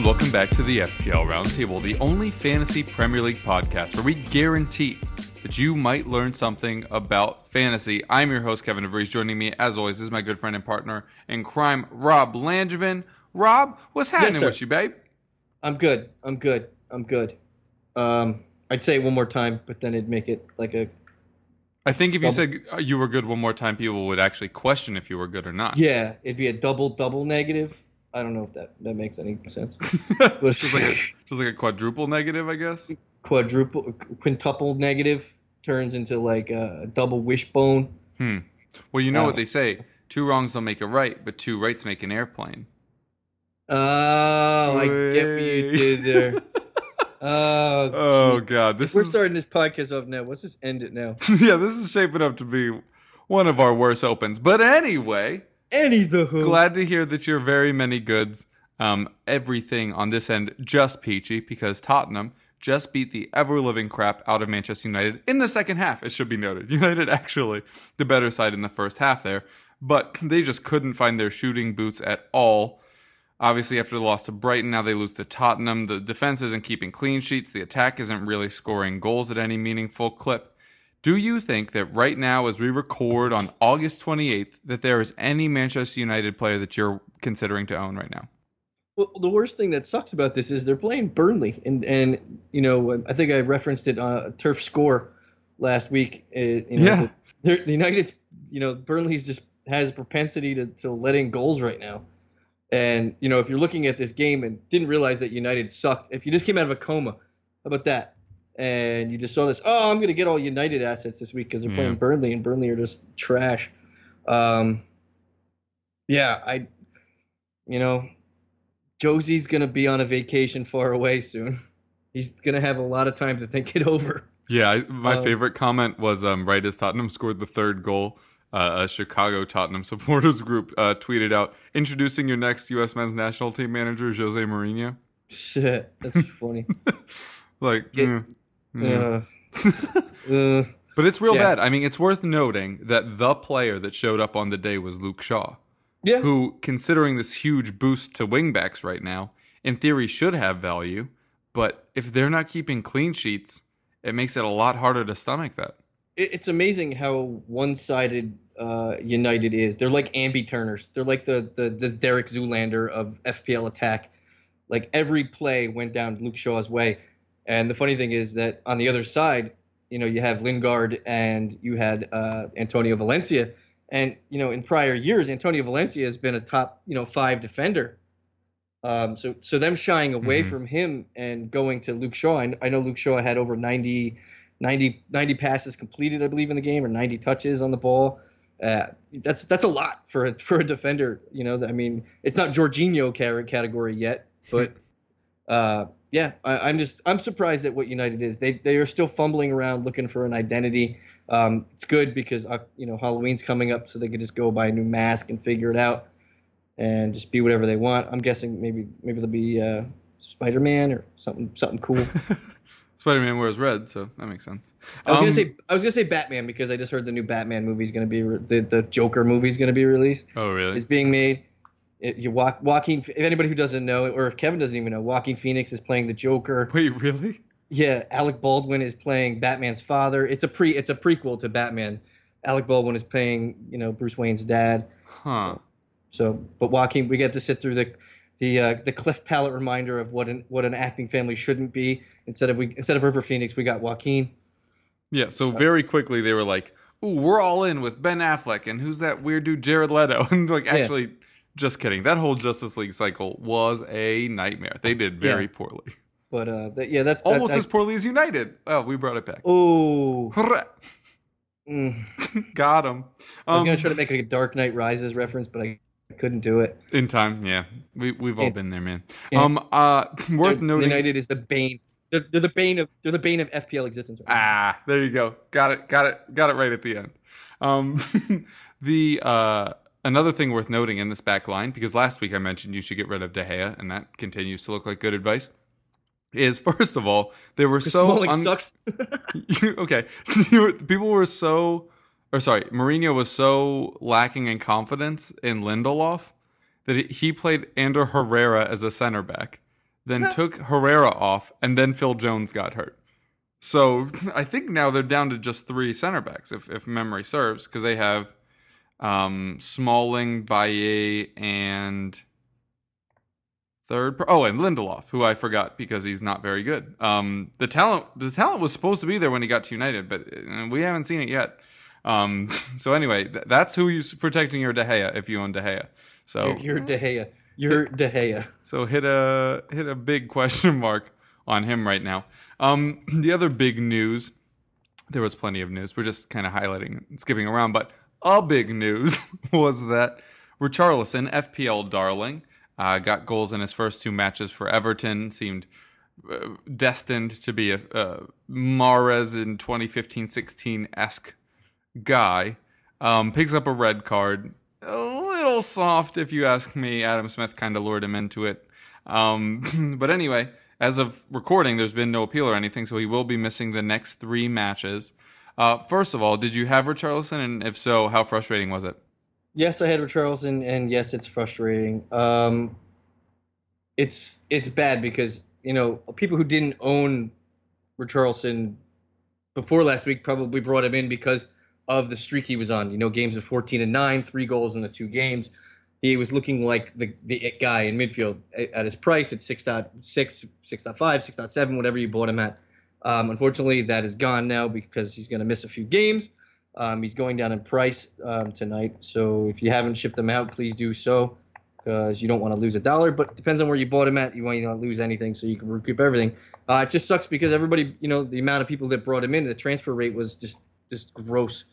And welcome back to the FPL Roundtable, the only fantasy Premier League podcast where we guarantee that you might learn something about fantasy. I'm your host, Kevin DeVries. Joining me, as always, is my good friend and partner in crime, Rob Langevin. Rob, what's happening sir. with you, babe? I'm good. I'm good. I'm good. Um, I'd say it one more time, but then it'd make it like a I think if you Double- said uh, you were good one more time, people would actually question if you were good or not. yeah. It'd be a double double negative. I don't know if that that makes any sense. But just like a, just like a quadruple negative, I guess. quadruple quintuple negative turns into like a double wishbone. Hmm. Well, you know Wow. what they say: two wrongs don't make a right, but two rights make an airplane. Oh, I get what you did there. Oh, Oh. God, this We're is starting this podcast off now. Let's just end it now. yeah, this is shaping up to be one of our worst opens. But anyway, Any the who. glad to hear that you're very many goods. Um, everything on this end just peachy because Tottenham just beat the ever living crap out of Manchester United in the second half. It should be noted, United actually the better side in the first half there, but they just couldn't find their shooting boots at all. Obviously, after the loss to Brighton, now they lose to Tottenham. The defense isn't keeping clean sheets. The attack isn't really scoring goals at any meaningful clip. Do you think that right now, as we record on August 28th, that there is any Manchester United player that you're considering to own right now? Well, the worst thing that sucks about this is they're playing Burnley, and and you know I think I referenced it on a turf score last week. uh, You know, Yeah. the United's you know Burnley's just has a propensity to to let in goals right now, and you know if you're looking at this game and didn't realize that United sucked, if you just came out of a coma, how about that? And you just saw this, oh, I'm going to get all United assets this week because they're Yeah. playing Burnley, and Burnley are just trash. Um, yeah, I, you know, Josie's gonna be on a vacation far away soon. He's gonna have a lot of time to think it over. Yeah, I, my Um, favorite comment was um, right as Tottenham scored the third goal, uh, a Chicago Tottenham supporters group uh, tweeted out, introducing your next U.S. men's national team manager, Jose Mourinho. Shit, that's funny. Like, Get- eh, yeah. uh, uh, But it's real Yeah. bad. I mean, it's worth noting that the player that showed up on the day was Luke Shaw, yeah, who, considering this huge boost to wingbacks right now, in theory should have value. But if they're not keeping clean sheets, it makes it a lot harder to stomach that. it's amazing how one-sided uh, United is. They're like ambi turners. They're like the, the the Derek Zoolander of FPL attack. Like every play went down Luke Shaw's way. And the funny thing is that on the other side, you know, you have Lingard and you had uh, Antonio Valencia. And you know, in prior years, Antonio Valencia has been a top, you know, five defender. Um, so so them shying away Mhm. from him and going to Luke Shaw. I, I know Luke Shaw had over 90, 90, 90 passes completed, I believe, in the game, or 90 touches on the ball. Uh, that's that's a lot for a, for a defender. You know, I mean, it's not Jorginho category yet, but uh, yeah, I, I'm just I'm surprised at what United is. They they are still fumbling around looking for an identity. Um, it's good because uh, you know Halloween's coming up, so they could just go buy a new mask and figure it out, and just be whatever they want. I'm guessing maybe maybe they'll be uh, Spider-Man or something something cool. Spider Man wears red, so that makes sense. I was Um, gonna say I was gonna say Batman because I just heard the new Batman movie's gonna be re- the the Joker movie's gonna be released. Oh, really? Is being made. It, you walk Joaquin. If anybody who doesn't know, or if Kevin doesn't even know, Joaquin Phoenix is playing the Joker. Wait, really? Yeah, Alec Baldwin is playing Batman's father. It's a pre. It's a prequel to Batman. Alec Baldwin is playing, you know, Bruce Wayne's dad. Huh. So, but Joaquin, we get to sit through the the uh, the Cliff Palette reminder of what an what an acting family shouldn't be. Instead of we instead of River Phoenix, we got Joaquin. Yeah, so very quickly they were like, "Ooh, we're all in with Ben Affleck and who's that weird dude Jared Leto?" And like, Yeah. Just kidding. That whole Justice League cycle was a nightmare. They did very Yeah. poorly. But uh, that, yeah, that Almost that, as poorly as United. Oh, we brought it back. Oh, mm. Got him. I was Um, gonna try to make a Dark Knight Rises reference, but I couldn't do it. in time, yeah. We we've all Yeah. been there, man. Um, uh, worth noting. United is the bane. They're, they're the bane of they're the bane of FPL existence. Right. Ah, there you go. Got it. Got it. Got it right at the end. Um, the uh, another thing worth noting in this back line, because last week I mentioned you should get rid of De Gea, and that continues to look like good advice. Is first of all, they were so un- sucks. okay. People were so, or sorry, Mourinho was so lacking in confidence in Lindelof that he, he played Ander Herrera as a center back, then took Herrera off, and then Phil Jones got hurt. So I think now they're down to just three center backs, if, if memory serves, because they have um, Smalling, Baye, and third. Per- oh, and Lindelof, who I forgot because he's not very good. Um, the talent, the talent was supposed to be there when he got to United, but uh, we haven't seen it yet. Um, so anyway, th- that's who you're protecting your De Gea if you own De Gea. So You're, you're De Gea. You're De Gea. so hit a hit a big question mark on him right now. Um, the other big news, there was plenty of news. We're just kind of highlighting skipping around, but a big news was that Richarlison, FPL darling, uh, got goals in his first two matches for Everton. Seemed uh, destined to be a, a Mahrez in 2015-16 esque guy. Um, picks up a red card. A little soft, if you ask me. Adam Smith kind of lured him into it. Um, but anyway, as of recording, there's been no appeal or anything, so he will be missing the next three matches. Uh, first of all, did you have Richarlison? And if so, how frustrating was it? Yes, I had Richarlison, and yes, it's frustrating. Um, it's it's bad because you know people who didn't own Richarlison before last week probably brought him in because of the streak he was on. You know, games of 14 and nine, three goals in the two games. He was looking like the the guy in midfield at his price at 6.6, 6.5, 6.7, whatever you bought him at. Um, unfortunately, that is gone now because he's going to miss a few games. Um, he's going down in price um, tonight. So if you haven't shipped him out, please do so because you don't want to lose a dollar. But it depends on where you bought him at. You want to not lose anything so you can recoup everything. Uh, it just sucks because everybody, you know, the amount of people that brought him in, the transfer rate was just just gross.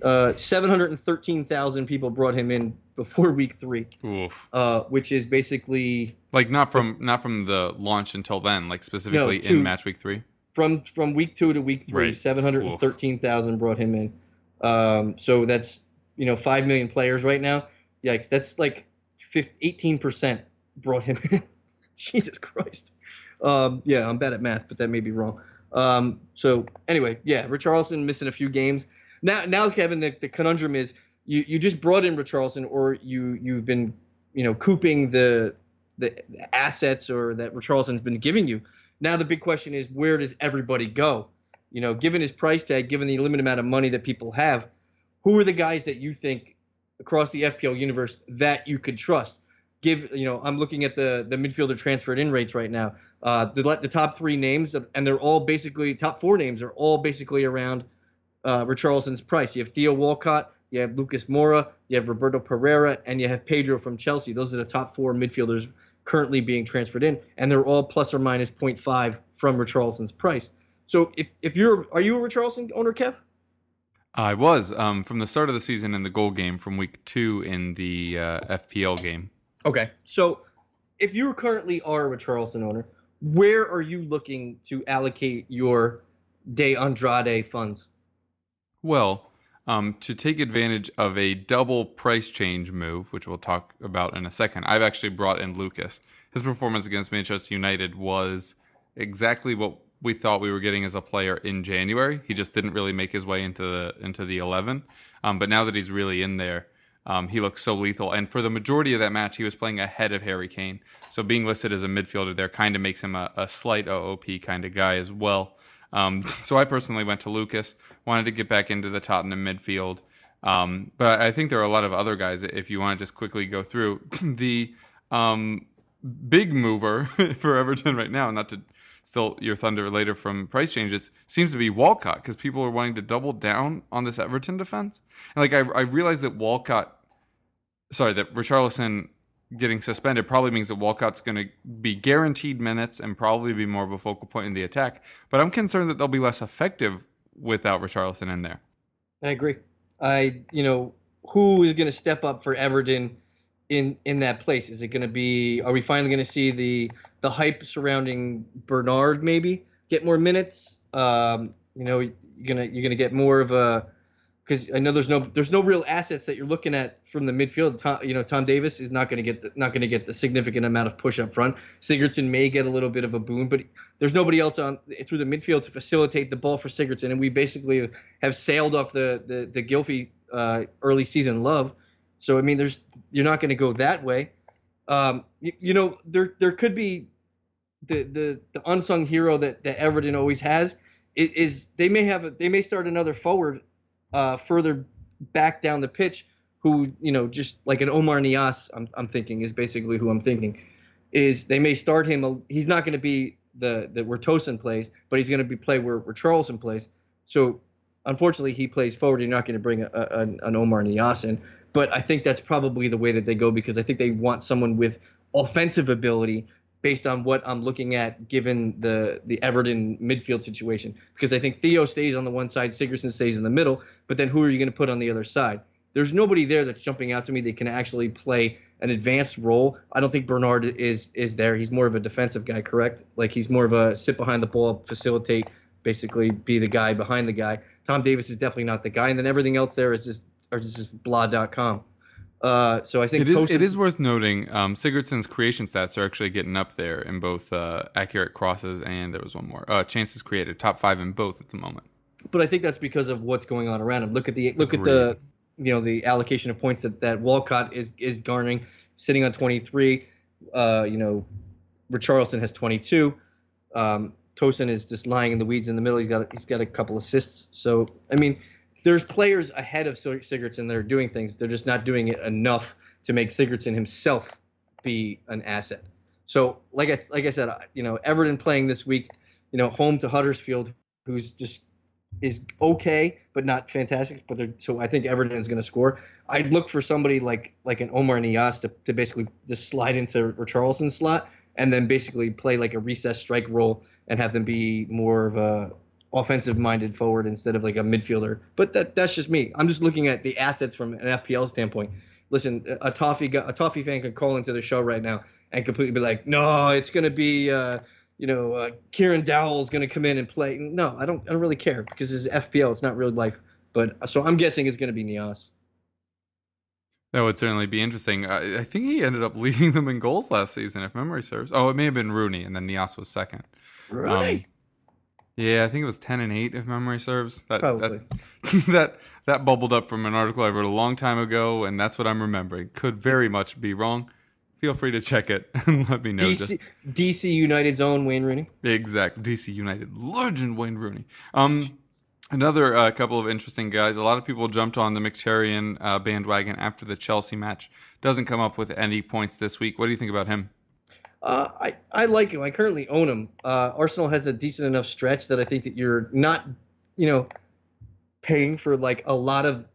Uh, 713,000 people brought him in before week three, Oof. uh, which is basically Like not from not from the launch until then, like specifically two- in match week three. From from week two to week three, Right. seven hundred and thirteen thousand brought him in. Um, so that's you know five million players right now. Yikes, that's like eighteen percent brought him in. Jesus Christ. Um, yeah, I'm bad at math, but that may be wrong. Um, so anyway, yeah, Richarlison missing a few games. Now, now Kevin, the, the conundrum is you you just brought in Richarlison, or you you've been you know cooping the the assets or that Richarlison's been giving you. Now the big question is where does everybody go? You know, given his price tag, given the limited amount of money that people have, who are the guys that you think across the FPL universe that you could trust? Give you know, I'm looking at the the midfielder transferred in rates right now. Uh, the the top three names, and they're all basically top four names are all basically around uh, Richarlison's price. You have Theo Walcott, you have Lucas Moura, you have Roberto Pereyra, and you have Pedro from Chelsea. Those are the top four midfielders currently being transferred in, and they're all plus or minus 0.5 from Richarlison's price. So if, if you're are you a Richarlison owner, Kev? I was um, from the start of the season in the goal game, from week two in the uh, FPL game. Okay. So if you currently are a Richarlison owner, where are you looking to allocate your De Andrade funds? Well, um, to take advantage of a double price change move, which we'll talk about in a second, I've actually brought in Lucas. His performance against Manchester United was exactly what we thought we were getting as a player in January. He just didn't really make his way into the into the eleven. Um, but now that he's really in there, um, he looks so lethal. And for the majority of that match, he was playing ahead of Harry Kane. So being listed as a midfielder there kind of makes him a, a slight OOP kind of guy as well. Um, so I personally went to Lucas, wanted to get back into the Tottenham midfield. Um, but I think there are a lot of other guys. If you want to just quickly go through the um, big mover for Everton right now, not to steal your thunder later from price changes, seems to be Walcott because people are wanting to double down on this Everton defense. And like I, I realized that Walcott, sorry, that Richarlison getting suspended probably means that Walcott's going to be guaranteed minutes and probably be more of a focal point in the attack. But I'm concerned that they'll be less effective without Richarlison in there. I agree. I, you know, who is going to step up for Everton in in that place? Is it going to be? Are we finally going to see the the hype surrounding Bernard maybe get more minutes? Um, you know, you're gonna you're gonna get more of a because I know there's no there's no real assets that you're looking at from the midfield. Tom, you know, Tom Davies is not going to get the, not going to get the significant amount of push up front. Sigurdsson may get a little bit of a boon, but there's nobody else on through the midfield to facilitate the ball for Sigurdsson, and we basically have sailed off the the the Gylfi uh, early season love. So I mean, there's you're not going to go that way. Um, you, you know, there there could be the the the unsung hero that that Everton always has is they may have a, they may start another forward uh, further back down the pitch who you know just like an Omar Niasse I'm, I'm thinking is basically who I'm thinking is they may start him he's not going to be the the where Tosun plays but he's going to be play where, where Charleston plays. So unfortunately he plays forward you're not going to bring a, a, an Omar Niasse in. But I think that's probably the way that they go because I think they want someone with offensive ability based on what I'm looking at given the the Everton midfield situation. Because I think Theo stays on the one side, Sigurdsson stays in the middle, but then who are you going to put on the other side? There's nobody there that's jumping out to me that can actually play an advanced role. I don't think Bernard is is there. He's more of a defensive guy, correct? Like he's more of a sit behind the ball, facilitate, basically be the guy behind the guy. Tom Davies is definitely not the guy, and then everything else there is just or just blah.com. Uh, so I think it is, it is worth noting um, Sigurdsson's creation stats are actually getting up there in both uh, accurate crosses and there was one more uh, chances created, top five in both at the moment. But I think that's because of what's going on around him. Look at the look Agreed. at the you know the allocation of points that, that Walcott is is garnering, sitting on 23. Uh, you know, Richarlison has 22. Um, Tosun is just lying in the weeds in the middle. He's got he's got a couple assists. So I mean, there's players ahead of Sigurdsson that are doing things. They're just not doing it enough to make Sigurdsson himself be an asset. So, like I like I said, you know, Everton playing this week, you know, home to Huddersfield, who's just is okay but not fantastic. But they're, so I think Everton is going to score. I'd look for somebody like like an Omar Niasse to, to basically just slide into Richarlison's slot and then basically play like a recess strike role and have them be more of a offensive minded forward instead of like a midfielder. But that that's just me. I'm just looking at the assets from an FPL standpoint. Listen, a toffee a toffee fan could call into the show right now and completely be like, no, it's gonna be. Uh, you know, uh, Kieran Dowell is going to come in and play. No, I don't. I don't really care because this is FPL. It's not real life. But so I'm guessing it's going to be Niasse. That would certainly be interesting. I, I, think he ended up leading them in goals last season, if memory serves. Oh, it may have been Rooney, and then Niasse was second. Rooney. Um, yeah, I think it was ten and eight, if memory serves. That Probably. that that that bubbled up from an article I wrote a long time ago, and that's what I'm remembering. Could very much be wrong. Feel free to check it and let me know. DC, DC United's own Wayne Rooney. Exact. DC United legend Wayne Rooney. Um, another uh, couple of interesting guys. A lot of people jumped on the Mkhitaryan uh, bandwagon after the Chelsea match. Doesn't come up with any points this week. What do you think about him? Uh, I I like him. I currently own him. Uh, Arsenal has a decent enough stretch that I think that you're not, you know, paying for like a lot of.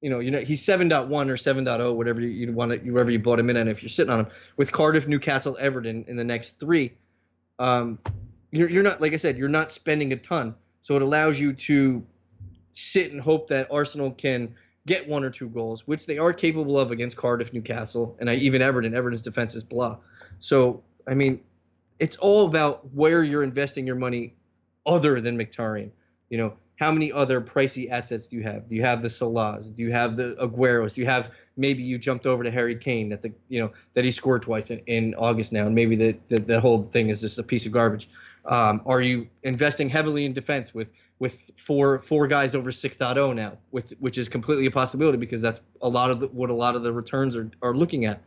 You know, you know he's 7.1 or 7.0, whatever you, you want to, wherever you bought him in, and if you're sitting on him with Cardiff, Newcastle, Everton in the next three, um, you're you're not like I said, you're not spending a ton, so it allows you to sit and hope that Arsenal can get one or two goals, which they are capable of against Cardiff, Newcastle, and I, even Everton. Everton's defense is blah. So, I mean, it's all about where you're investing your money other than Mkhitaryan. You know, how many other pricey assets do you have? Do you have the Salahs? Do you have the Agueros? Do you have maybe you jumped over to Harry Kane that the you know that he scored twice in, in August now, and maybe the, the the whole thing is just a piece of garbage. Um, are you investing heavily in defense with with four four guys over 6.0 now, with which is completely a possibility because that's a lot of the, what a lot of the returns are, are looking at.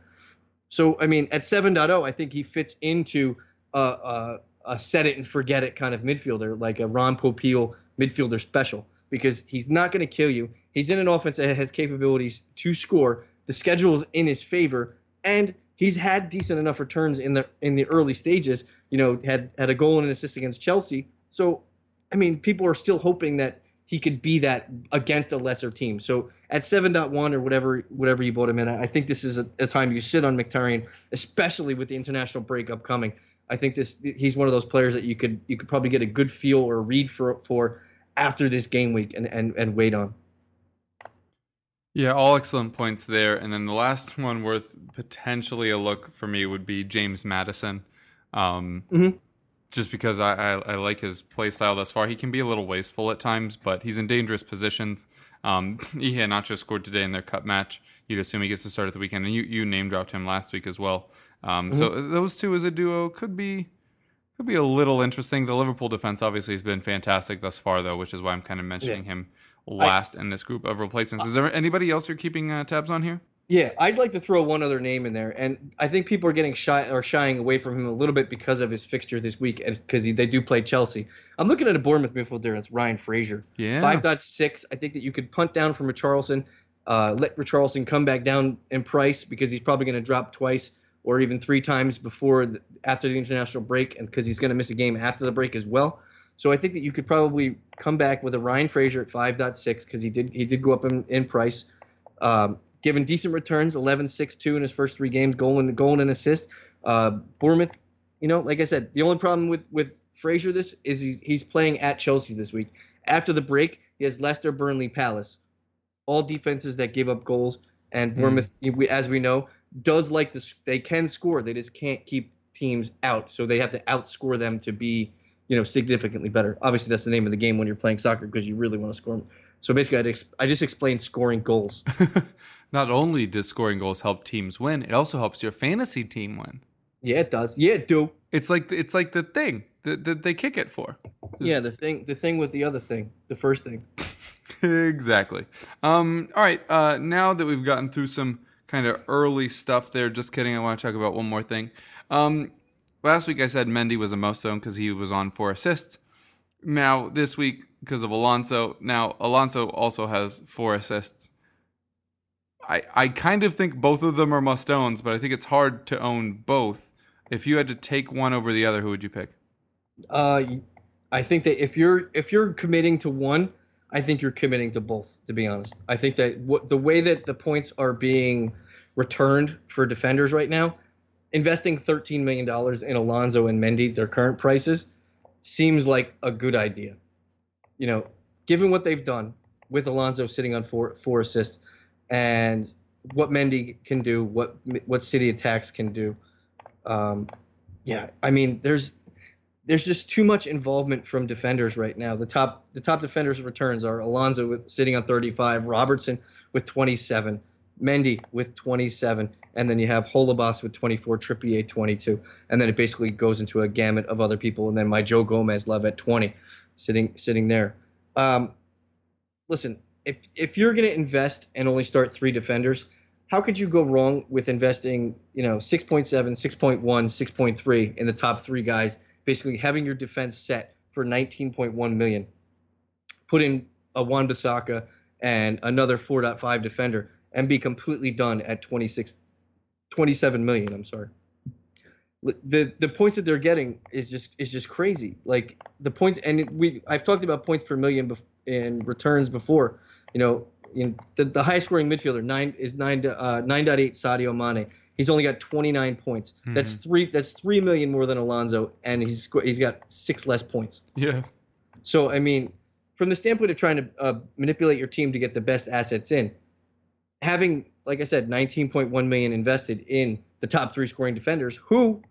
So I mean, at 7.0, I think he fits into a, a, a set it and forget it kind of midfielder, like a Ron Popeil midfielder special, because he's not going to kill you. He's in an offense that has capabilities to score. The schedule is in his favor, and he's had decent enough returns in the in the early stages. You know, had had a goal and an assist against Chelsea. So I mean, people are still hoping that he could be that against a lesser team. So at 7.1 or whatever whatever you bought him in, I think this is a, a time you sit on Mkhitaryan, especially with the international break upcoming. I think this he's one of those players that you could you could probably get a good feel or read for for after this game week and and, and wait on. Yeah, all excellent points there. And then the last one worth potentially a look for me would be James Madison. Um, mm-hmm. Just because I, I, I, like his play style thus far. He can be a little wasteful at times, but he's in dangerous positions. Um, Iheanacho scored today in their cup match. You'd assume he gets to start at the weekend. And you, you name dropped him last week as well. Um, mm-hmm. So those two as a duo could be could be a little interesting. The Liverpool defense obviously has been fantastic thus far, though, which is why I'm kind of mentioning yeah. him last I, in this group of replacements. Is there anybody else you're keeping uh, tabs on here? Yeah, I'd like to throw one other name in there, and I think people are getting shy or shying away from him a little bit because of his fixture this week, because they do play Chelsea. I'm looking at a Bournemouth midfielder. It's Ryan Fraser. Yeah, five point six. I think that you could punt down from Richarlison, uh, let Richarlison come back down in price because he's probably going to drop twice or even three times before the, after the international break, and because he's going to miss a game after the break as well. So I think that you could probably come back with a Ryan Fraser at 5.6 because he did he did go up in, in price. Um, given decent returns, 11, 6, 2 in his first three games, goal and goal and assist. Uh, Bournemouth, you know, like I said, the only problem with with Fraser this is he's, he's playing at Chelsea this week. After the break, he has Leicester, Burnley, Palace, all defenses that give up goals. And hmm. Bournemouth, mm. as we know, does like this they can score. They just can't keep teams out, so they have to outscore them to be you know significantly better. Obviously, that's the name of the game when you're playing soccer because you really want to score. So basically, I'd I just explained scoring goals. Not only does scoring goals help teams win, it also helps your fantasy team win. Yeah, it does. Yeah, it do. It's like it's like the thing that, that they kick it for. It's, yeah, the thing the thing with the other thing, the first thing. exactly. Um, all right. Uh, now that we've gotten through some kind of early stuff there, just kidding. I want to talk about one more thing. Um, Last week I said Mendy was a most owned because he was on four assists. Now this week because of Alonso. Now Alonso also has four assists. I I kind of think both of them are must owns, but I think it's hard to own both. If you had to take one over the other, who would you pick? Uh, I think that if you're if you're committing to one, I think you're committing to both. To be honest, I think that what the way that the points are being returned for defenders right now, investing $13 million in Alonso and Mendy, their current prices, seems like a good idea. You know, given what they've done with Alonso sitting on four four assists and what Mendy can do, what what City attacks can do. Um, yeah, I mean, there's there's just too much involvement from defenders right now. The top the top defenders returns are Alonso with, sitting on 35, Robertson with 27, Mendy with 27, and then you have Holebas with 24, Trippier 22, and then it basically goes into a gamut of other people, and then my Joe Gomez love at 20, sitting sitting there. Um, listen, if if you're going to invest and only start three defenders, how could you go wrong with investing, you know, 6.7, 6.1, 6.3 in the top three guys, basically having your defense set for 19.1 million, put in a Wan Bissaka and another 4.5 defender and be completely done at 26 27 million i'm sorry the the points that they're getting is just is just crazy like the points and we i've talked about points per million bef- in returns before you know in the, the highest scoring midfielder nine is nine to, uh, 9.8 Sadio Mane. He's only got 29 points. Mm-hmm. That's three. That's three million more than Alonso, and he's he's got six less points. Yeah. So I mean, from the standpoint of trying to uh, manipulate your team to get the best assets in, having, like I said, 19.1 million invested in the top three scoring defenders, who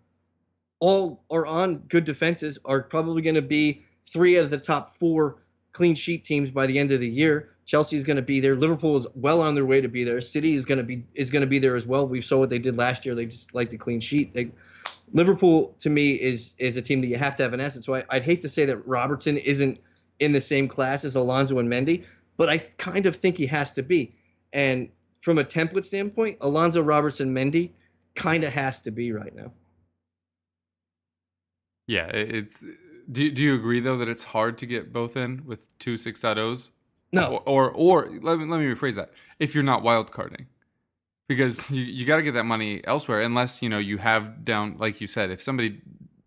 all are on good defenses, are probably going to be three out of the top four clean sheet teams by the end of the year. Chelsea is going to be there. Liverpool is well on their way to be there. City is going to be is going to be there as well. We saw what they did last year. They just like the clean sheet. They, Liverpool to me is is a team that you have to have an asset. So I, I'd hate to say that Robertson isn't in the same class as Alonso and Mendy, but I kind of think he has to be. And from a template standpoint, Alonso Robertson Mendy kind of has to be right now. Yeah, it's. Do Do you agree though that it's hard to get both in with two 6.0s? No. Or, or or let me let me rephrase that. If you're not wildcarding, because you you got to get that money elsewhere, unless you know you have down like you said. If somebody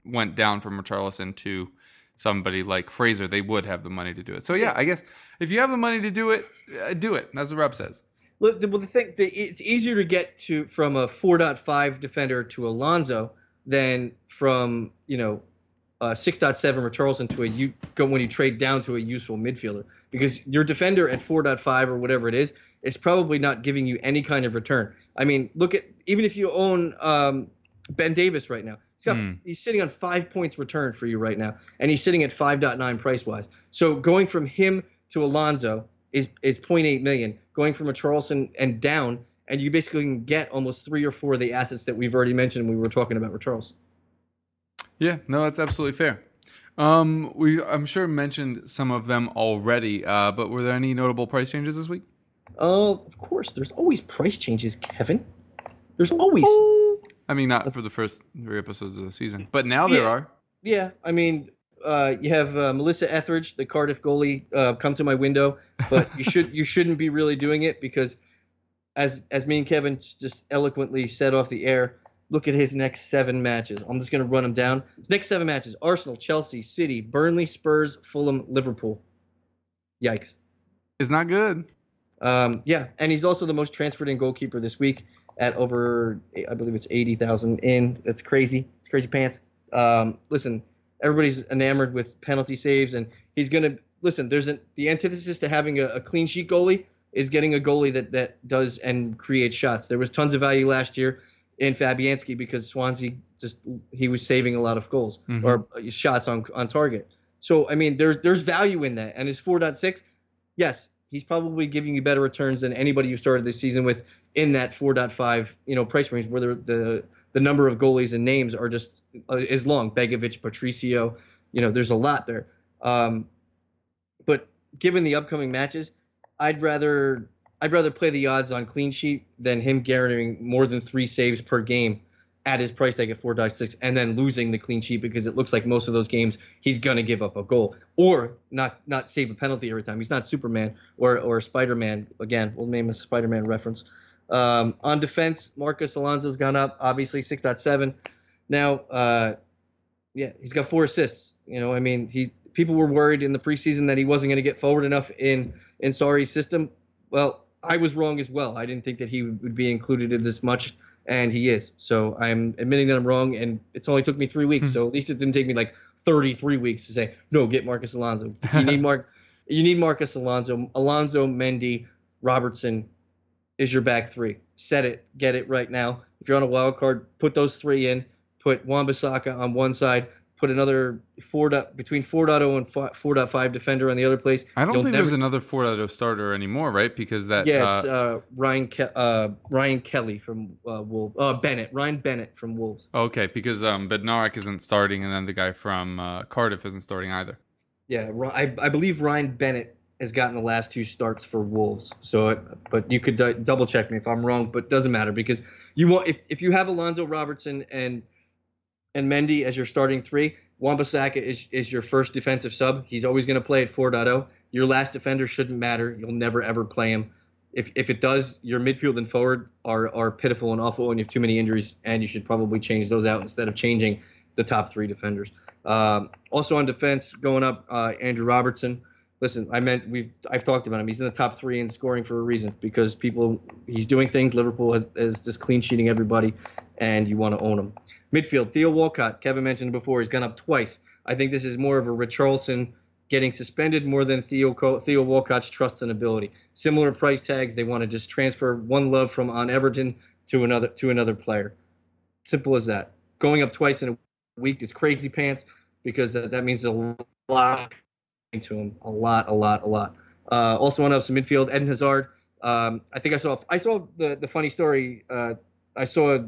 went down from Richarlison to somebody like Fraser, they would have the money to do it. So yeah, I guess if you have the money to do it, uh, do it. That's what Rob says. Well, the, well, the thing, the, it's easier to get to from a 4.5 defender to Alonso than from you know a 6.7 Richarlison to a you go when you trade down to a useful midfielder because your defender at 4.5 or whatever it is is probably not giving you any kind of return. I mean, look at even if you own um, Ben Davies right now, he's got Mm. he's sitting on five points return for you right now, and he's sitting at 5.9 price wise. So going from him to Alonso is is 0.8 million. Going from a Charleston and down, and you basically can get almost three or four of the assets that we've already mentioned when we were talking about Richarlison. Yeah, no, that's absolutely fair. Um, we I'm sure mentioned some of them already, uh, but were there any notable price changes this week? Oh, of course. There's always price changes, Kevin. There's always. I mean, not for the first three episodes of the season, but now there Yeah. are. Yeah, I mean, uh, you have uh, Melissa Etheridge, the Cardiff goalie, uh, come to my window, but you should you shouldn't be really doing it because, as as me and Kevin just eloquently said off the air, look at his next seven matches. I'm just going to run them down. His next seven matches: Arsenal, Chelsea, City, Burnley, Spurs, Fulham, Liverpool. Yikes. It's not good. Um, yeah, and he's also the most transferred in goalkeeper this week at over, I believe it's eighty thousand in. That's crazy. It's crazy pants. Um, listen, everybody's enamored with penalty saves, and he's gonna listen. There's a, the antithesis to having a, a clean sheet goalie is getting a goalie that that does and creates shots. There was tons of value last year in Fabianski because Swansea just he was saving a lot of goals Mhm. or shots on on target. So I mean, there's there's value in that, and his 4.6, yes, he's probably giving you better returns than anybody you started this season with in that 4.5 you know price range where the the, the number of goalies and names are just uh, is long. Begovic, Patricio, you know, there's a lot there. Um, but given the upcoming matches, I'd rather I'd rather play the odds on clean sheet than him guaranteeing more than three saves per game at his price tag at 4.6 and then losing the clean sheet because it looks like most of those games he's to give up a goal or not not save a penalty every time. He's not Superman or or Spider-Man. Again, we'll name a Spider-Man reference. Um, on defense, Marcos Alonso's gone up, obviously 6.7. Now, uh, yeah, he's got four assists. You know, I mean, he people were worried in the preseason that he wasn't going to get forward enough in in Sarri's system. Well, I was wrong as well. I didn't think that he would be included in this much, and he is. So I'm admitting that I'm wrong, and it's only took me three weeks. Hmm. so at least it didn't take me like 33 weeks to say no. Get Marcos Alonso. You need Mark. You need Marcos Alonso. Alonso, Mendy, Robertson is your back three. Set it. Get it right now. If you're on a wild card, put those three in. Put Wan-Bissaka on one side. Put another four dot, between 4.0 and 4.5 defender on the other place. I don't You'll think never- there's another 4.0 starter anymore, right? Because that yeah, uh, it's uh, Ryan Ke- uh, Ryan Kelly from uh, Wolves. Uh, Bennett, Ryan Bennett from Wolves. okay, because um, Bednarek isn't starting, and then the guy from uh, Cardiff isn't starting either. Yeah, I, I believe Ryan Bennett has gotten the last two starts for Wolves. So, it- but you could d- double check me if I'm wrong. But doesn't matter because you want if, if you have Alonzo Robertson and and Mendy as your starting three, Wan-Bissaka is is your first defensive sub. He's always going to play at 4.0. Your last defender shouldn't matter. You'll never ever play him. If if it does, your midfield and forward are are pitiful and awful, and you have too many injuries, and you should probably change those out instead of changing the top three defenders. Um, also on defense, going up, uh, Andrew Robertson. Listen, I meant we've I've talked about him. He's in the top three in scoring for a reason because people he's doing things. Liverpool has is just clean sheeting everybody, and you want to own him. Midfield, Theo Walcott. Kevin mentioned before. He's gone up twice. I think this is more of a Richarlison getting suspended more than Theo Theo Walcott's trust and ability. Similar price tags. They want to just transfer one love from on Everton to another to another player. Simple as that. Going up twice in a week is crazy pants because that, that means a lot to him. A lot, a lot, a lot. Uh, also to have some midfield. Eden Hazard. Um, I think I saw I saw the the funny story. Uh, I saw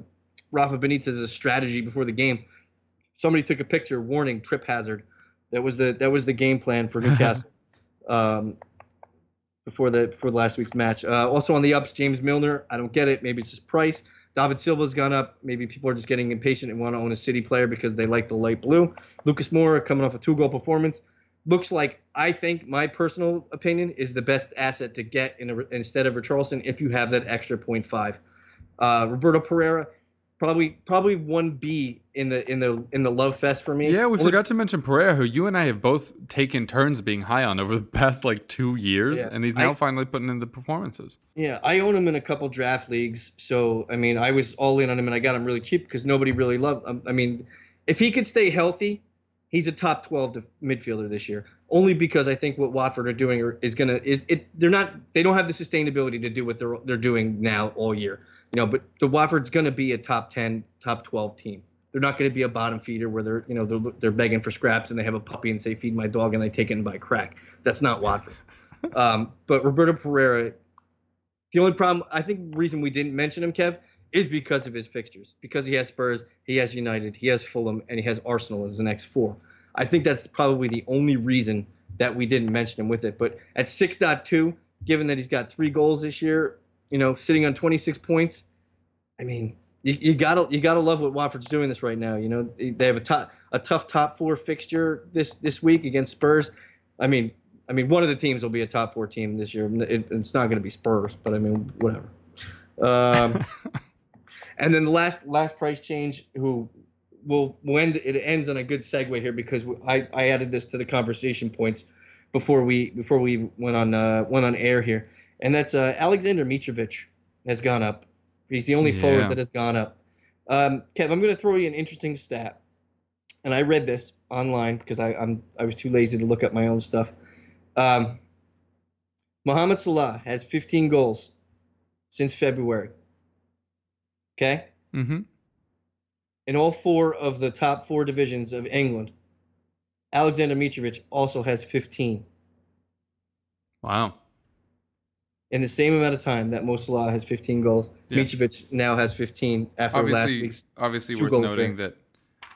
Rafa Benitez's strategy before the game. Somebody took a picture, warning trip hazard. That was the that was the game plan for Newcastle. um, before the before the last week's match. Uh, also on the ups, James Milner. I don't get it. Maybe it's his price. David Silva's gone up. Maybe people are just getting impatient and want to own a City player because they like the light blue. Lucas Moura coming off a two goal performance. Looks like I think my personal opinion is the best asset to get in a, instead of Richarlison if you have that extra 0.5. Uh, Roberto Pereyra, Probably probably one B in the in the in the love fest for me. Yeah, we forgot to mention Pereyra, who you and I have both taken turns being high on over the past like two years, Yeah, and he's now I- finally putting in the performances. Yeah, I own him in a couple draft leagues. So I mean, I was all in on him, and I got him really cheap because nobody really loved. Um, I mean, if he could stay healthy, he's a top twelve def- midfielder this year. Only because I think what Watford are doing is gonna is it. They're not. They don't have the sustainability to do what they're they're doing now all year. You know, but the Watford's gonna be a top ten, top twelve team. They're not going to be a bottom feeder where they're you know they're, they're begging for scraps and they have a puppy and say feed my dog and they take it and buy crack. That's not Watford. um, but Roberto Pereyra, the only problem I think reason we didn't mention him, Kev, is because of his fixtures. Because he has Spurs, he has United, he has Fulham, and he has Arsenal as the next four. I think that's probably the only reason that we didn't mention him with it. But at 6.2, given that he's got three goals this year, you know, sitting on 26 points, I mean, you, you gotta you gotta love what Watford's doing this right now. You know, they have a top a tough top four fixture this this week against Spurs. I mean, I mean, one of the teams will be a top four team this year. It, it's not going to be Spurs, but I mean, whatever. Um, and then the last last price change, who will when it ends on a good segue here because I, I added this to the conversation points before we before we went on uh, went on air here, and that's uh, Alexander Mitrovic has gone up. He's the only Yeah. forward that has gone up. Um, Kev, I'm going to throw you an interesting stat, and I read this online because I, I'm I was too lazy to look up my own stuff. Um, Mohamed Salah has 15 goals since February. Okay, Mm-hmm. in all four of the top four divisions of England, Alexander Mitrovic also has 15 Wow. in the same amount of time that Mo Salah has 15 goals. Yeah. Mitrovic now has 15 after last Obviously, week's. obviously worth noting that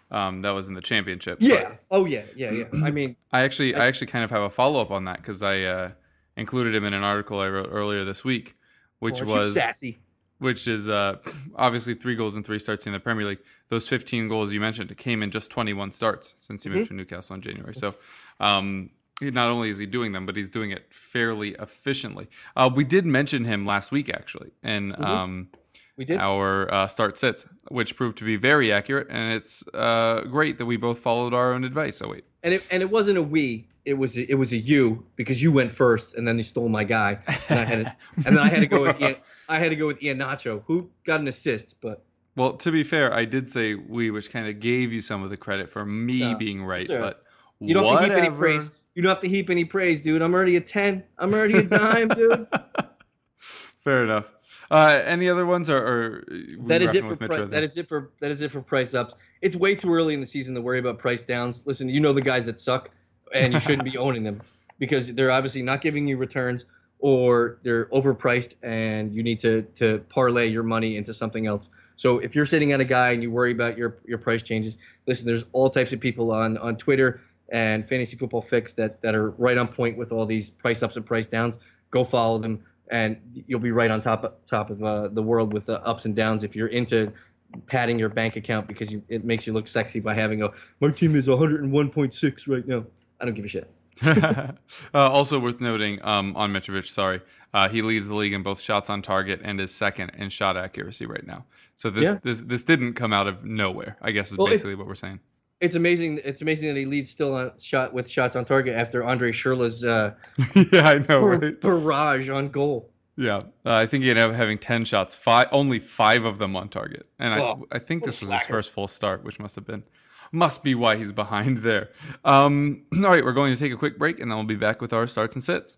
um, that was in the championship. Yeah. but Oh yeah. Yeah. Yeah. I mean, I actually, I actually kind of have a follow up on that because I uh, included him in an article I wrote earlier this week, which aren't was sassy. Which is uh, obviously three goals and three starts in the Premier League. Those 15 goals you mentioned came in just 21 starts since he moved from Newcastle in January. So um, not only is he doing them, but he's doing it fairly efficiently. Uh, we did mention him last week, actually, in um, We did. our uh, start sits, which proved to be very accurate. And it's uh, great that we both followed our own advice. Oh, wait. and it and it wasn't a we. It was it was a you because you went first and then you stole my guy and I had to, and then I had to go with Ian, I had to go with Iheanacho who got an assist but Well, to be fair, I did say we, which kind of gave you some of the credit for me No, being right. right. But you don't have to heap any praise. You don't have to heap any praise, dude. I'm already a ten. I'm already a dime, dude. Fair enough. Uh, any other ones, or, or That is it for pri- that is it for that is it for price ups. It's way too early in the season to worry about price downs. Listen, you know the guys that suck, and you shouldn't be owning them because they're obviously not giving you returns or they're overpriced, and you need to to parlay your money into something else. So if you're sitting on a guy and you worry about your your price changes, listen, there's all types of people on on Twitter and Fantasy Football Fix that that are right on point with all these price ups and price downs. Go follow them and you'll be right on top of, top of uh, the world with the ups and downs if you're into padding your bank account because you, it makes you look sexy by having a my team is 101.6 right now. I don't give a shit. uh, also worth noting um, on Mitrovic, sorry, uh, he leads the league in both shots on target and is second in shot accuracy right now. So this Yeah. this this didn't come out of nowhere. I guess is Well, basically what we're saying. It's amazing. It's amazing that he leads still on shot with shots on target after Andre Schurrle's uh, yeah, I know, bar- right? barrage on goal. Yeah, uh, I think he ended up having ten shots, five only five of them on target, and Oh, I I think this was his first full start, which must have been must be why he's behind there. Um, all right, we're going to take a quick break, and then we'll be back with our starts and sits.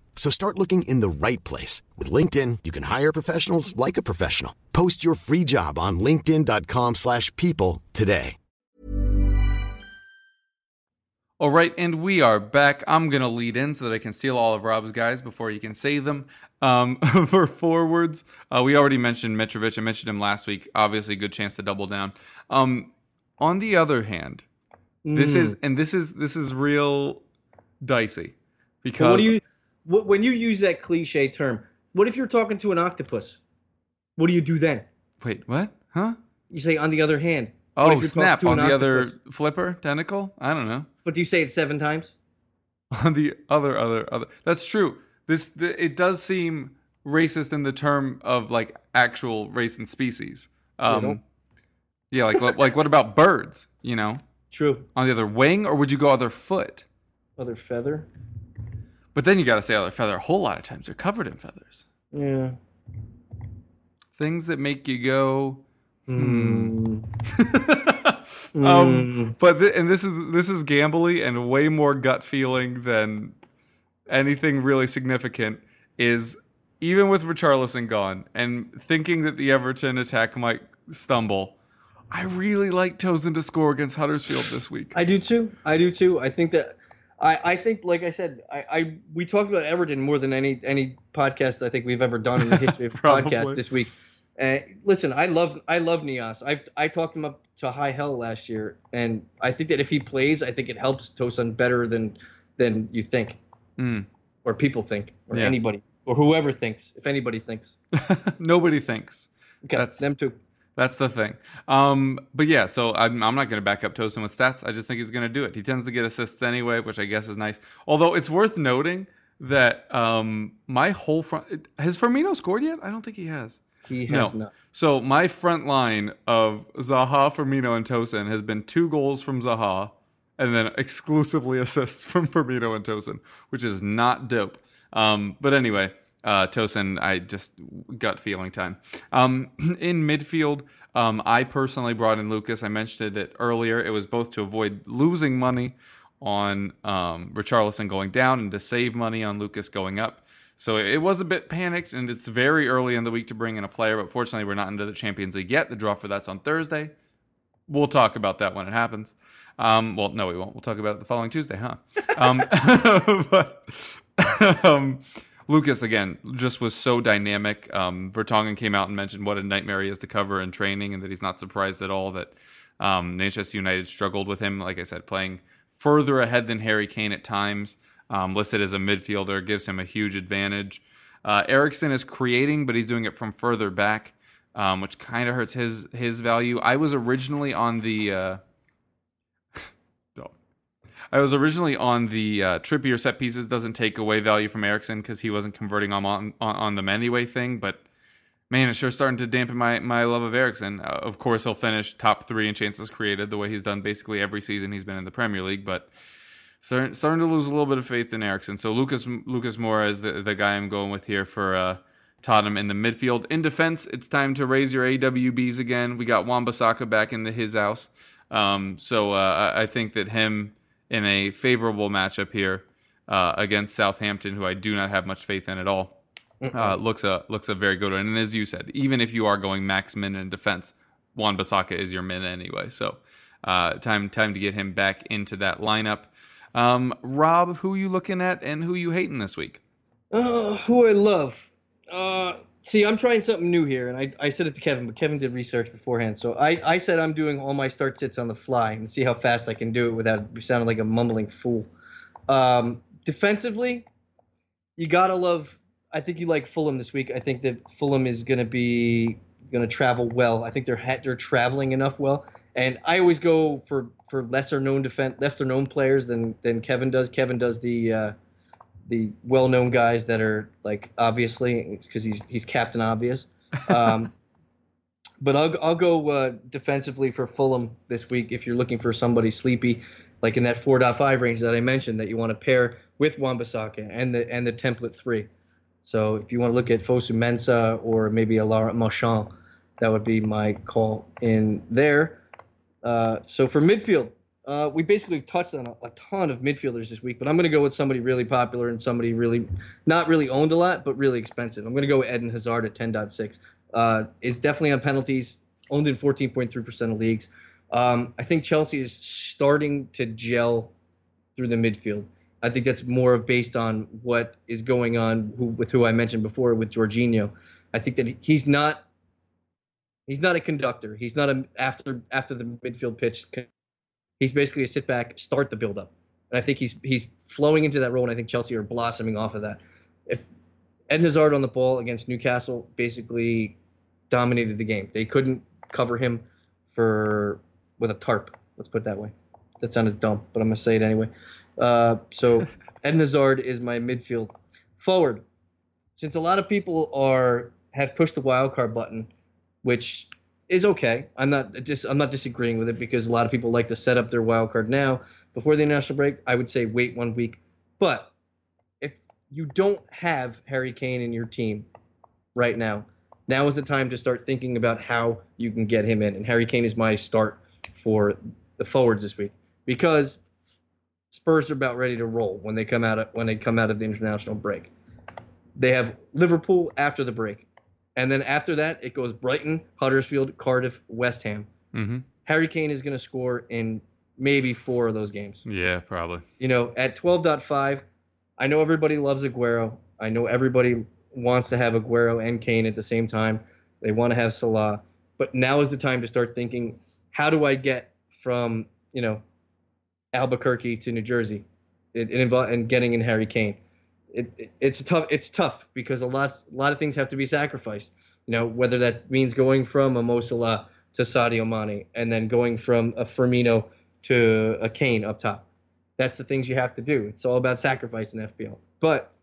So start looking in the right place. With LinkedIn, you can hire professionals like a professional. Post your free job on linkedin.com slash people today. All right, and we are back. I'm going to lead in so that I can steal all of Rob's guys before he can say them. Um, for forwards, uh, we already mentioned Mitrovic. I mentioned him last week. Obviously, good chance to double down. Um, on the other hand, this is and this is this is real dicey because What do you what, when you use that cliche term? What if you're talking to an octopus? What do you do then? wait what huh You say on the other hand. Oh snap on the other flipper tentacle I don't know But do you say it seven times? on the other other other that's true this the, it does seem racist in the term of like actual race and species um yeah like what- like what about birds you know True. on the other wing or would you go other foot Other feather. But then you got to say other feather a whole lot of times they're covered in feathers Yeah. things that make you go hmm. Mm. um, but th- and this is this is gambly and way more gut feeling than anything really significant. Is even with Richarlison gone and thinking that the Everton attack might stumble, I really like Tosun to score against Huddersfield this week. I do too. I do too. I think that I, I think like I said, I, I we talked about Everton more than any any podcast I think we've ever done in the history of podcasts this week. Uh, listen, I love I love Niasse. I've I talked him up to high hell last year, and I think that if he plays, I think it helps Tosun better than than you think, Mm. or people think, or Yeah. anybody, or whoever thinks, if anybody thinks. Nobody thinks. Okay, That's- them too. That's the thing. Um, but yeah, so I'm, I'm not going to back up Tosun with stats. I just think he's going to do it. He tends to get assists anyway, which I guess is nice. Although it's worth noting that um, my whole front has Firmino scored yet? I don't think he has. He No. has not. So my front line of Zaha, Firmino, and Tosun has been two goals from Zaha, and then exclusively assists from Firmino and Tosun, which is not dope. Um, but anyway, uh, Tosun, I just gut feeling time. Um, in midfield, um, I personally brought in Lucas. I mentioned it earlier. It was both to avoid losing money on um, Richarlison going down and to save money on Lucas going up. So it was a bit panicked, and it's very early in the week to bring in a player. But fortunately, we're not into the Champions League yet. The draw for that's on Thursday. We'll talk about that when it happens. Um, well, no, we won't. We'll talk about it the following Tuesday, huh? Um, but um, Lucas again just was so dynamic. Um, Vertonghen came out and mentioned what a nightmare he is to cover in training, and that he's not surprised at all that um, Manchester United struggled with him. Like I said, playing further ahead than Harry Kane at times, um, listed as a midfielder, gives him a huge advantage. Uh, Eriksen is creating, but he's doing it from further back, um, which kind of hurts his his value. I was originally on the. Uh. I was originally on the uh, Trippier set pieces doesn't take away value from Eriksen because he wasn't converting on, on on them anyway thing, but man, it's sure starting to dampen my my love of Eriksen. Uh, of course, he'll finish top three in chances created the way he's done basically every season he's been in the Premier League, but starting, to lose a little bit of faith in Eriksen. So Lucas Lucas Moura is the the guy I'm going with here for uh, Tottenham in the midfield. In defense, it's time to raise your AWBs again. We got Wan-Bissaka back into his house, um, so uh, I think that him in a favorable matchup here uh, against Southampton, who I do not have much faith in at all uh, looks a looks a very good one. And as you said, even if you are going max min in defense, Wan-Bissaka is your min anyway. So uh, time time to get him back into that lineup. Um, Rob, who you looking at and who you hating this week? Uh, who I love. Uh, see, I'm trying something new here, and I, I said it to Kevin, but Kevin did research beforehand. So I, I said I'm doing all my start sits on the fly and see how fast I can do it without sounding like a mumbling fool. Um, defensively, you gotta love. I think you like Fulham this week. I think that Fulham is gonna be gonna travel well. I think they're ha- they're traveling enough well. And I always go for for lesser known defense, lesser known players than than Kevin does. Kevin does the uh, the well-known guys that are like obviously because he's he's captain obvious. Um, but I'll I'll go uh, defensively for Fulham this week if you're looking for somebody sleepy, like in that 4.5 range that I mentioned that you want to pair with Wan-Bissaka and the and the template three. So if you want to look at Fosu Mensah or maybe a Laurent Marchand, that would be my call in there. Uh, so for midfield, uh, we basically touched on a, a, ton of midfielders this week, but I'm going to go with somebody really popular and somebody really not really owned a lot, but really expensive. I'm going to go with Eden Hazard at 10.6. Uh, is definitely on penalties, owned in 14.3% of leagues. Um, I think Chelsea is starting to gel through the midfield. I think that's more based on what is going on who, with who I mentioned before with Jorginho. I think that he's not he's not a conductor. He's not a after after the midfield pitch. He's basically a sit back, start the build up. And I think he's he's flowing into that role, and I think Chelsea are blossoming off of that. If Ed Hazard on the ball against Newcastle basically dominated the game. They couldn't cover him for with a tarp. Let's put it that way. That sounded dumb, but I'm gonna say it anyway. Uh, so Ed Hazard is my midfield forward. Since a lot of people are have pushed the wild card button, which is okay. I'm not just I'm not disagreeing with it because a lot of people like to set up their wild card now before the international break. I would say wait one week. But if you don't have Harry Kane in your team right now, now is the time to start thinking about how you can get him in. And Harry Kane is my start for the forwards this week because Spurs are about ready to roll when they come out of, when they come out of the international break. They have Liverpool after the break, and then after that it goes Brighton, Huddersfield, Cardiff, West Ham. Mm-hmm. Harry Kane is going to score in maybe four of those games. Yeah, probably. You know, at 12.5, I know everybody loves Aguero. I know everybody wants to have Aguero and Kane at the same time. They want to have Salah, but now is the time to start thinking, how do I get from you know Albuquerque to New Jersey, it, it involved and getting in Harry Kane. It, it, it's tough. It's tough because a lot a lot of things have to be sacrificed. You know whether that means going from a Mo Salah to Sadio Mane and then going from a Firmino to a Kane up top. That's the things you have to do. It's all about sacrifice in FPL. But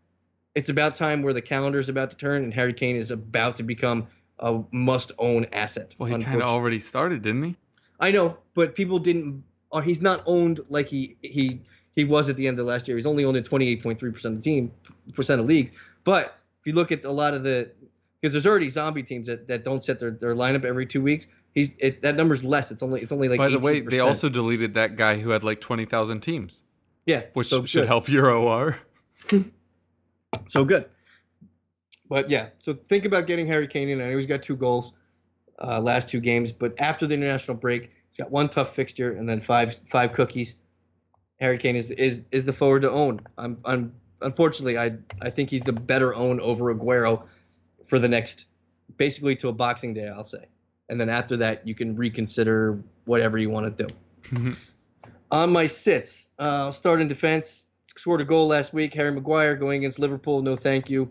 it's about time where the calendar is about to turn and Harry Kane is about to become a must-own asset. Well, he kind of already started, didn't he? I know, but people didn't or he's not owned like he he he was at the end of last year. He's only owned in 28.3% of the team percent of leagues. But if you look at a lot of the because there's already zombie teams that, that don't set their, their lineup every two weeks. He's it, that number's less. It's only it's only like. By the 18%. way, they also deleted that guy who had like twenty thousand teams. Yeah, which so should help your OR. so good. But yeah, so think about getting Harry Kane in. I know he's got two goals uh, last two games, but after the international break, He's got one tough fixture and then five five cookies. Harry Kane is is is the forward to own. I'm I'm unfortunately I I think he's the better own over Aguero for the next basically to a Boxing Day I'll say, and then after that you can reconsider whatever you want to do. On my sits, uh, I'll start in defense. Scored a goal last week. Harry Maguire going against Liverpool. No, thank you.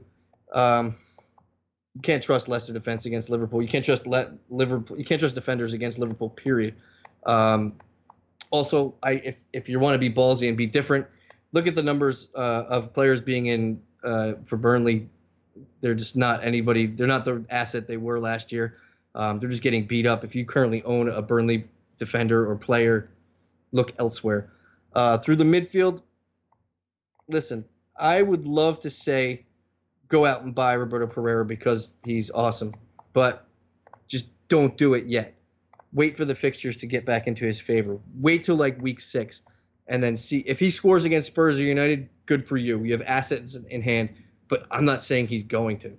Um, you can't trust Leicester defense against Liverpool. You can't trust let Liverpool. You can't trust defenders against Liverpool. Period. Um, also, I if if you want to be ballsy and be different, look at the numbers uh, of players being in uh, for Burnley. They're just not anybody. They're not the asset they were last year. Um, they're just getting beat up. If you currently own a Burnley defender or player, look elsewhere. Uh, through the midfield, listen, I would love to say go out and buy Roberto Pereyra because he's awesome. But just don't do it yet. Wait for the fixtures to get back into his favor. Wait till like week six and then see if he scores against Spurs or United, good for you. You have assets in hand, but I'm not saying he's going to.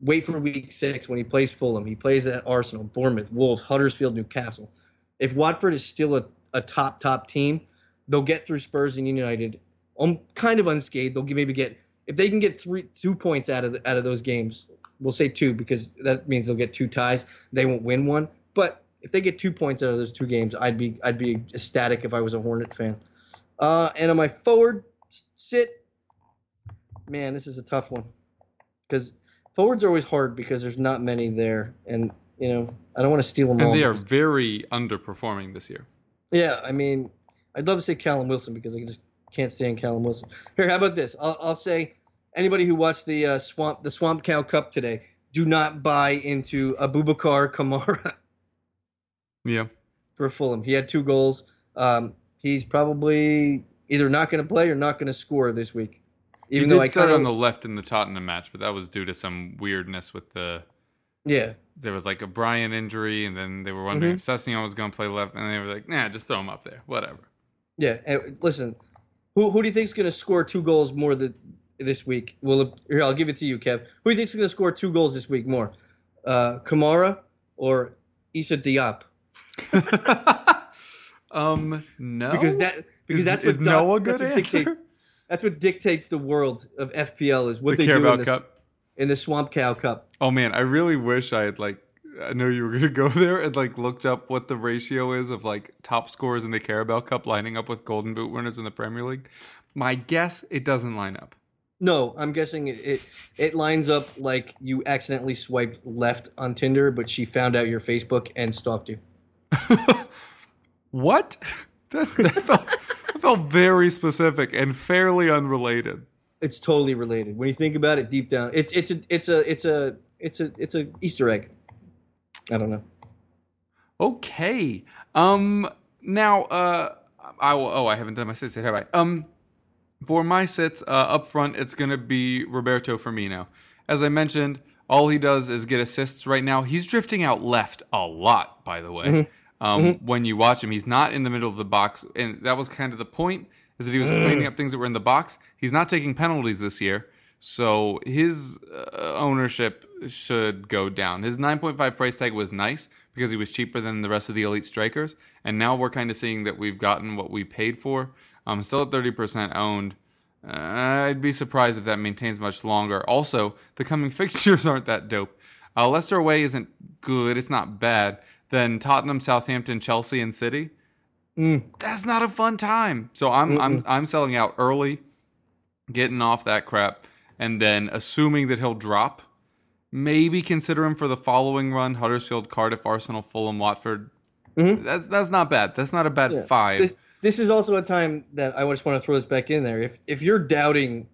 Wait for week six when he plays Fulham. He plays at Arsenal, Bournemouth, Wolves, Huddersfield, Newcastle. If Watford is still a, a top, top team, they'll get through Spurs and United um, kind of unscathed. They'll maybe get if they can get three two points out of the, out of those games, we'll say two because that means they'll get two ties. They won't win one, but if they get two points out of those two games, I'd be I'd be ecstatic if I was a Hornet fan. Uh, and on my forward sit, man, this is a tough one because forwards are always hard because there's not many there, and you know I don't want to steal them and all. They are very underperforming this year. Yeah, I mean, I'd love to say Callum Wilson because I just can't stand Callum Wilson. Here, how about this? I'll, I'll say anybody who watched the uh, swamp the Swamp Cow Cup today, do not buy into Aboubakar Kamara. Yeah. For Fulham, he had two goals. Um, he's probably either not going to play or not going to score this week. Even he though I started on the left in the Tottenham match, but that was due to some weirdness with the. Yeah. There was like a Bryan injury, and then they were wondering mm-hmm. if Sessegnon was going to play left, and they were like, "Nah, just throw him up there, whatever." Yeah. And listen, who who do you think's going to score two goals more this week? Well, here I'll give it to you, Kev. Who do you think's going to score two goals this week more? Uh, Kamara or Issa Diop? um, no. Because that because is, that's is what no a that's good what answer. dictate- that's what dictates the world of FPL is what The they do in Carabao the, Cup. in the Swamp Cow Cup. Oh man, I really wish I had like I know you were gonna go there and like looked up what the ratio is of like top scorers in the Carabao Cup lining up with Golden Boot winners in the Premier League. My guess, it doesn't line up. No, I'm guessing it, it it lines up like you accidentally swiped left on Tinder, but she found out your Facebook and stalked you. What? That, that, felt, that felt very specific and fairly unrelated. It's totally related. When you think about it deep down, it's it's a it's a it's a it's a it's a Easter egg. I don't know. Okay. Um. Now, uh, I will. Oh, I haven't done my sits yet, have I? Um, for my sits, uh, up front, it's gonna be Roberto Firmino. As I mentioned, all he does is get assists right now. He's drifting out left a lot, by the way. Um, when you watch him, he's not in the middle of the box, and that was kind of the point. Is that he was cleaning up things that were in the box. He's not taking penalties this year, so his uh, ownership should go down. His 9.5 price tag was nice because he was cheaper than the rest of the elite strikers, and now we're kind of seeing that we've gotten what we paid for. Um, still at 30% owned. Uh, I'd be surprised if that maintains much longer. Also, the coming fixtures aren't that dope. Uh, Leicester away isn't good. It's not bad. Then Tottenham, Southampton, Chelsea, and City. Mm. That's not a fun time. So I'm I'm I'm selling out early, getting off that crap, and then assuming that he'll drop. Maybe consider him for the following run: Huddersfield, Cardiff, Arsenal, Fulham, Watford. Mm-hmm. That's that's not bad. That's not a bad five. This, this is also a time that I just want to throw this back in there. If if you're doubting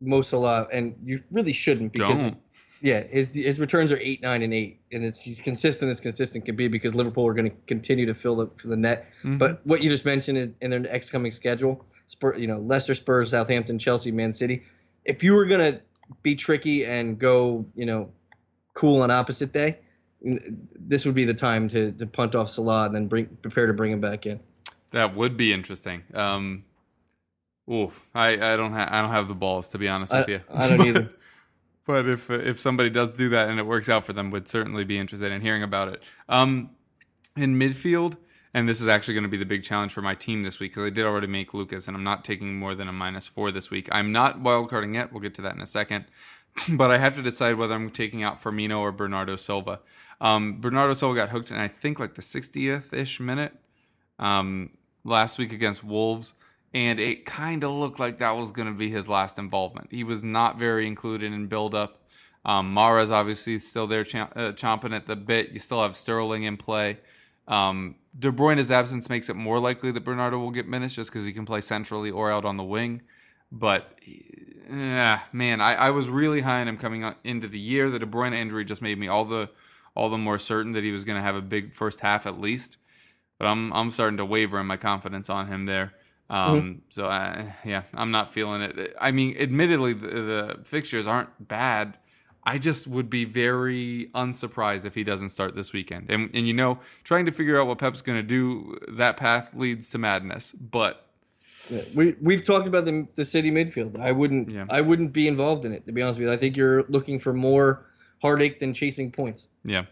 Mo Salah, and you really shouldn't, because Don't. Yeah, his his returns are eight, nine, and eight, and it's he's consistent as consistent can be because Liverpool are going to continue to fill the for the net. Mm-hmm. But what you just mentioned is in their next coming schedule, Spur, you know, Leicester, Spurs, Southampton, Chelsea, Man City. If you were going to be tricky and go, you know, cool on opposite day, this would be the time to, to punt off Salah and then bring prepare to bring him back in. That would be interesting. Um, oof, I, I don't have I don't have the balls to be honest with you. I don't either. But if if somebody does do that and it works out for them, would certainly be interested in hearing about it. Um, in midfield, and this is actually going to be the big challenge for my team this week because I did already make Lucas, and I'm not taking more than a minus four this week. I'm not wildcarding yet. We'll get to that in a second. But I have to decide whether I'm taking out Firmino or Bernardo Silva. Um, Bernardo Silva got hooked in I think like the 60th ish minute um, last week against Wolves, and it kind of looked like that was going to be his last involvement. He was not very included in build up. Um, Mahrez obviously still there uh, chomping at the bit. You still have Sterling in play. Um, De Bruyne's absence makes it more likely that Bernardo will get minutes just because he can play centrally or out on the wing. But yeah, man, I, I was really high on him coming on, into the year. The De Bruyne injury just made me all the all the more certain that he was going to have a big first half at least. But I'm I'm starting to waver in my confidence on him there. Um, So I, yeah, I'm not feeling it. I mean, admittedly, the, the fixtures aren't bad. I just would be very unsurprised if he doesn't start this weekend. And and you know, trying to figure out what Pep's going to do, that path leads to madness. But Yeah, we we've talked about the the city midfield. I wouldn't Yeah. I wouldn't be involved in it to be honest with you. I think you're looking for more heartache than chasing points. Yeah.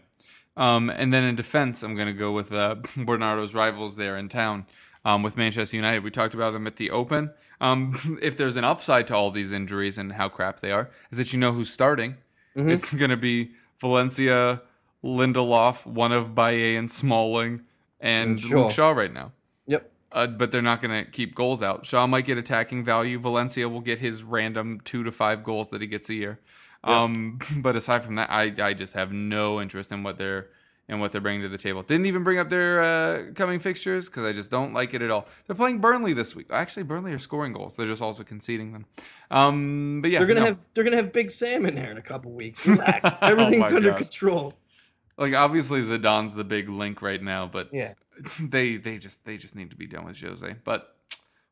Um, and then in defense, I'm going to go with uh, Bernardo's rivals there in town um, with Manchester United. We talked about them at the Open. Um, if there's an upside to all these injuries and how crap they are, is that you know who's starting. It's going to be Valencia, Lindelof, one of Bailly and Smalling, and Shaw. Luke Shaw right now. Yep. Uh, but they're not going to keep goals out. Shaw might get attacking value. Valencia will get his random two to five goals that he gets a year. Um, but aside from that, I, I just have no interest in what they're in what they're bringing to the table. Didn't even bring up their uh, coming fixtures because I just don't like it at all. They're playing Burnley this week. Actually, Burnley are scoring goals. They're just also conceding them. Um, but yeah, They're gonna no. have they're gonna have Big Sam in there in a couple weeks. Relax. Everything's my under gosh. control. like obviously Zidane's the big link right now, but Yeah. they they just they just need to be done with Jose. But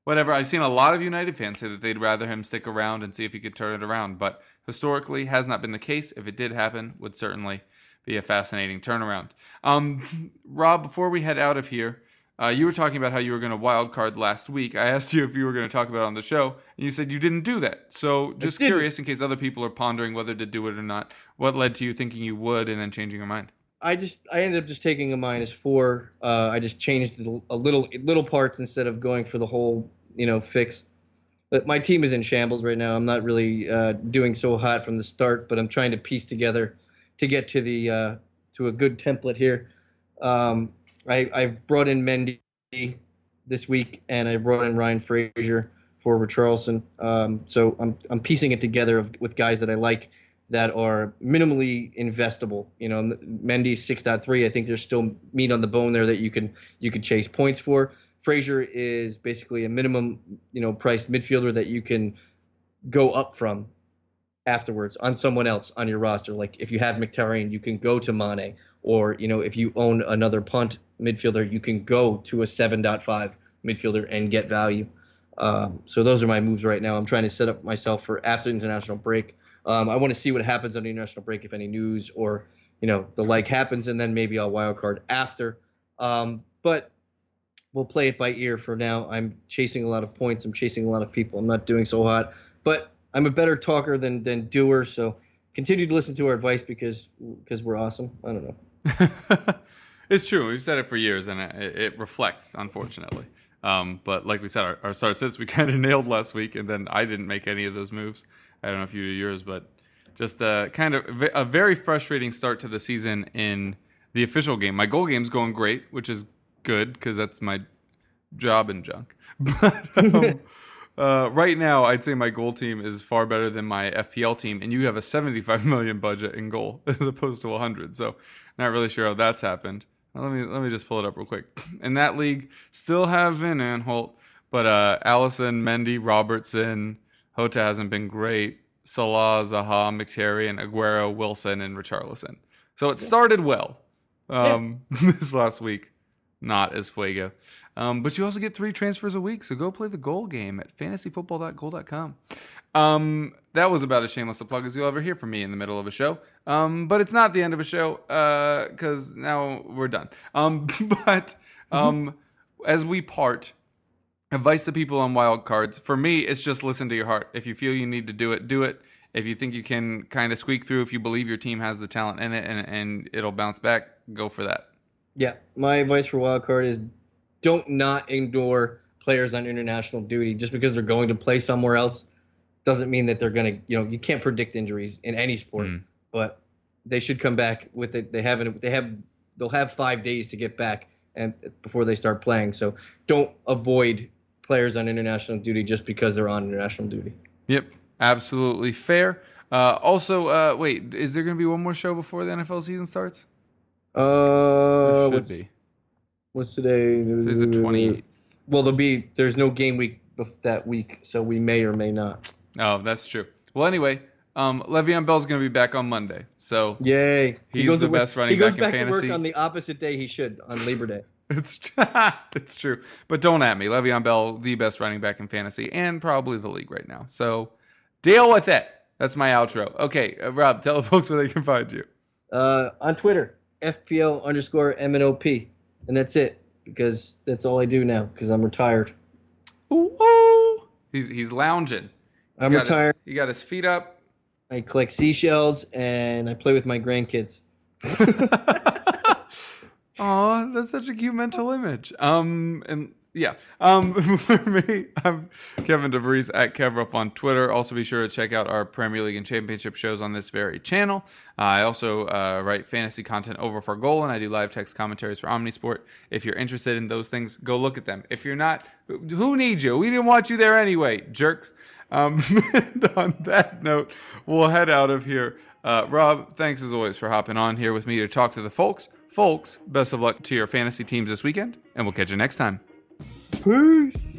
whatever. I've seen a lot of United fans say that they'd rather him stick around and see if he could turn it around. But historically, has not been the case. If it did happen, would certainly be a fascinating turnaround. Um, Rob, before we head out of here, Uh, you were talking about how you were going to wild card last week. I asked you if you were going to talk about it on the show, and you said you didn't do that. So, just curious, in case other people are pondering whether to do it or not, what led to you thinking you would and then changing your mind? I just I ended up just taking a minus four. Uh, I just changed a little little parts instead of going for the whole you know fix. But my team is in shambles right now. I'm not really uh, doing so hot from the start, but I'm trying to piece together to get to the uh, to a good template here. Um, I, I've brought in Mendy this week, and I brought in Ryan Fraser for Richarlison. Um, so I'm I'm piecing it together with guys that I like that are minimally investable. You know, Mendy 6.3. I think there's still meat on the bone there that you can you can chase points for. Frazier is basically a minimum, you know, priced midfielder that you can go up from afterwards on someone else on your roster. Like if you have Mkhitaryan, you can go to Mane, or you know, if you own another punt midfielder, you can go to a 7.5 midfielder and get value. Um, so those are my moves right now. I'm trying to set up myself for after international break. Um, I want to see what happens on the international break, if any news or you know the like happens, and then maybe I'll wild card after. Um, but we'll play it by ear for now. I'm chasing a lot of points. I'm chasing a lot of people. I'm not doing so hot, but I'm a better talker than than doer. So continue to listen to our advice because because we're awesome. I don't know. it's true. We've said it for years, and it, it reflects, unfortunately. Um, but like we said, our, our start sits we kind of nailed last week, and then I didn't make any of those moves. I don't know if you did yours, but just a kind of a very frustrating start to the season in the official game. My goal game's going great, which is good because that's my job and junk. But um, uh, right now, I'd say my goal team is far better than my FPL team, and you have a 75 million budget in goal as opposed to 100. So, not really sure how that's happened. let me let me just pull it up real quick. In that league, still have Van Aanholt, but uh, Alisson, Mendy, Robertson, Jota hasn't been great. Salah, Zaha, Mkhitaryan, Aguero, Wilson, and Richarlison. So it started well um, yeah. this last week. Not as fuego. Um, but you also get three transfers a week. So go play the goal game at fantasyfootball.goal.com. Um, that was about as shameless a plug as you'll ever hear from me in the middle of a show. Um, but it's not the end of a show because uh, now we're done. Um, but mm-hmm. as we part, advice to people on wild cards for me it's just listen to your heart if you feel you need to do it do it if you think you can kind of squeak through if you believe your team has the talent in it and, and it'll bounce back go for that yeah my advice for wild card is don't not ignore players on international duty just because they're going to play somewhere else doesn't mean that they're going to you know you can't predict injuries in any sport mm. but they should come back with it they haven't they have they'll have five days to get back and before they start playing so don't avoid players on international duty just because they're on international duty. Yep, absolutely fair. Uh, also, uh, wait, is there going to be one more show before the NFL season starts? Uh, should what's, be. What's today? Today's the twenty eighth. Well, there'll be. There's no game week that week, so we may or may not. Oh, that's true. Well, anyway, um, Le'Veon Bell's going to be back on Monday, so yay! He's he the best running back, in fantasy. He goes back to work on the opposite day he should on Labor Day. It's it's true, but don't at me. Le'Veon Bell, the best running back in fantasy and probably the league right now. So deal with it. That's my outro. Okay, uh, Rob, tell the folks where they can find you. Uh, on Twitter, FPL underscore MNOP, and that's it because that's all I do now because I'm retired. Ooh, ooh. He's he's lounging. He's I'm retired. His, he got his feet up. I collect seashells and I play with my grandkids. Oh, that's such a cute mental image. Um, and yeah. Um, for me, I'm Kevin DeVries at KevRuff on Twitter. Also, be sure to check out our Premier League and Championship shows on this very channel. Uh, I also uh, write fantasy content over for Goal, and I do live text commentaries for Omnisport. If you're interested in those things, go look at them. If you're not, who needs you? We didn't want you there anyway, jerks. Um, and on that note, we'll head out of here. Uh, Rob, thanks as always for hopping on here with me to talk to the folks. Folks, best of luck to your fantasy teams this weekend, and we'll catch you next time. Peace.